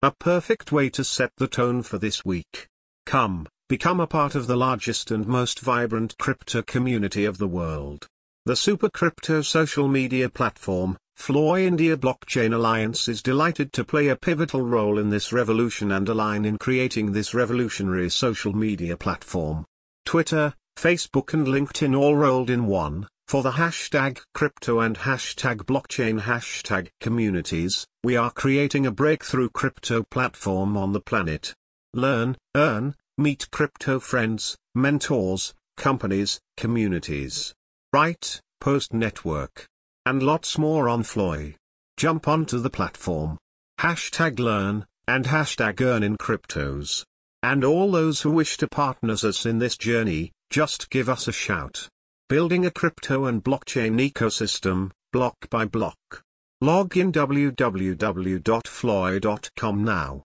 A perfect way to set the tone for this week. Come, become a part of the largest and most vibrant crypto community of the world. The Super Crypto social media platform, Floyx India Blockchain Alliance is delighted to play a pivotal role in this revolution and align in creating this revolutionary social media platform. Twitter, Facebook and LinkedIn all rolled in one, for the hashtag crypto and hashtag blockchain hashtag communities, we are creating a breakthrough crypto platform on the planet. Learn, earn, meet crypto friends, mentors, companies, communities. Write, post network and lots more on Floyx. Jump onto the platform. Hashtag learn, and hashtag earn in cryptos. And all those who wish to partner us in this journey, just give us a shout. Building a crypto and blockchain ecosystem, block by block. Log in www.floyx.com now.